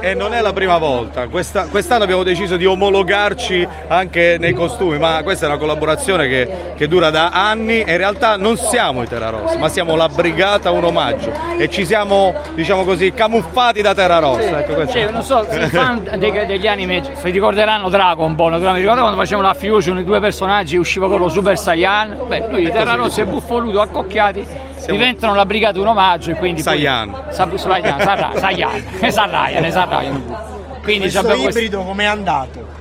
E non è la prima volta, Questa- quest'anno abbiamo deciso di omologarci anche nei costumi, ma questa è una collaborazione che, che dura da anni e in realtà non siamo i Terra Rossa, ma siamo la Brigata Un Omaggio e ci siamo, diciamo così, camuffati da Terra Rossa. Ecco. Cioè, non so, i fan dei- degli anime si ricorderanno Dragon Ball, naturalmente. mi ricordo quando facevano la fusion, i due personaggi usciva con lo Super Saiyan, beh, lui Terra Rossa e Buffoluto accocchiati diventano la brigata un omaggio e quindi Saiyan. Sa- Saiyan, Saiyan, e Sarrayan, e Sarrayan. Quindi Questo abbiamo questo- ibrido com'è andato?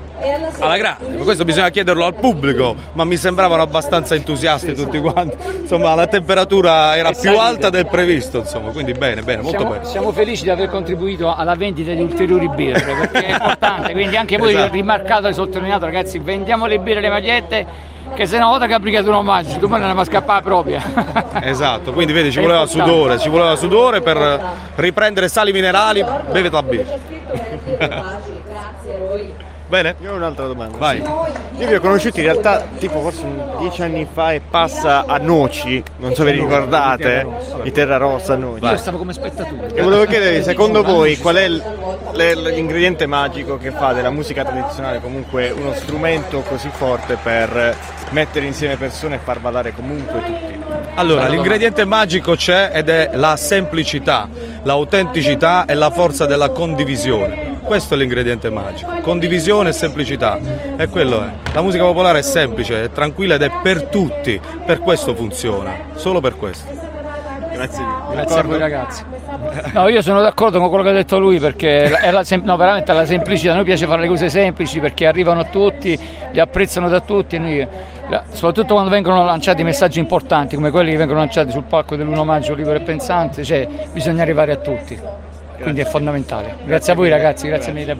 Alla grande, questo bisogna chiederlo al pubblico, ma mi sembravano abbastanza entusiasti tutti quanti. Insomma, la temperatura era più alta del previsto, insomma, quindi bene, bene, molto siamo, bene. siamo felici di aver contribuito alla vendita di ulteriori birre perché è importante, quindi anche voi Esatto. rimarcato e sottolineato ragazzi, vendiamo le birre e le magliette che se no volta che ha brigata un omaggio, domani andiamo a scappare propria. Esatto, quindi vedi ci voleva sudore, ci voleva sudore per riprendere sali minerali, bevete la birra. Bene? Io ho un'altra domanda. Vai. Io vi ho conosciuti in realtà tipo forse dieci anni fa e passa a Noci, non so se vi ricordate, di Terra Rossa a Noci. Io stavo come spettatore. E volevo chiedervi, secondo voi, qual è l'ingrediente magico che fa della musica tradizionale comunque uno strumento così forte per mettere insieme persone e far ballare comunque tutti? Allora, l'ingrediente magico c'è ed è la semplicità, l'autenticità e la forza della condivisione. Questo è l'ingrediente magico, condivisione e semplicità. E quello è. La musica popolare è semplice, è tranquilla ed è per tutti. Per questo funziona, solo per questo. Grazie mille. Grazie a voi ragazzi. No, io sono d'accordo con quello che ha detto lui perché è la sem- no, veramente la semplicità, a noi piace fare le cose semplici perché arrivano a tutti, li apprezzano da tutti e noi, soprattutto quando vengono lanciati messaggi importanti come quelli che vengono lanciati sul palco dell'1 maggio libero e pensante, cioè bisogna arrivare a tutti. Quindi è fondamentale. Grazie a voi ragazzi, grazie mille a voi.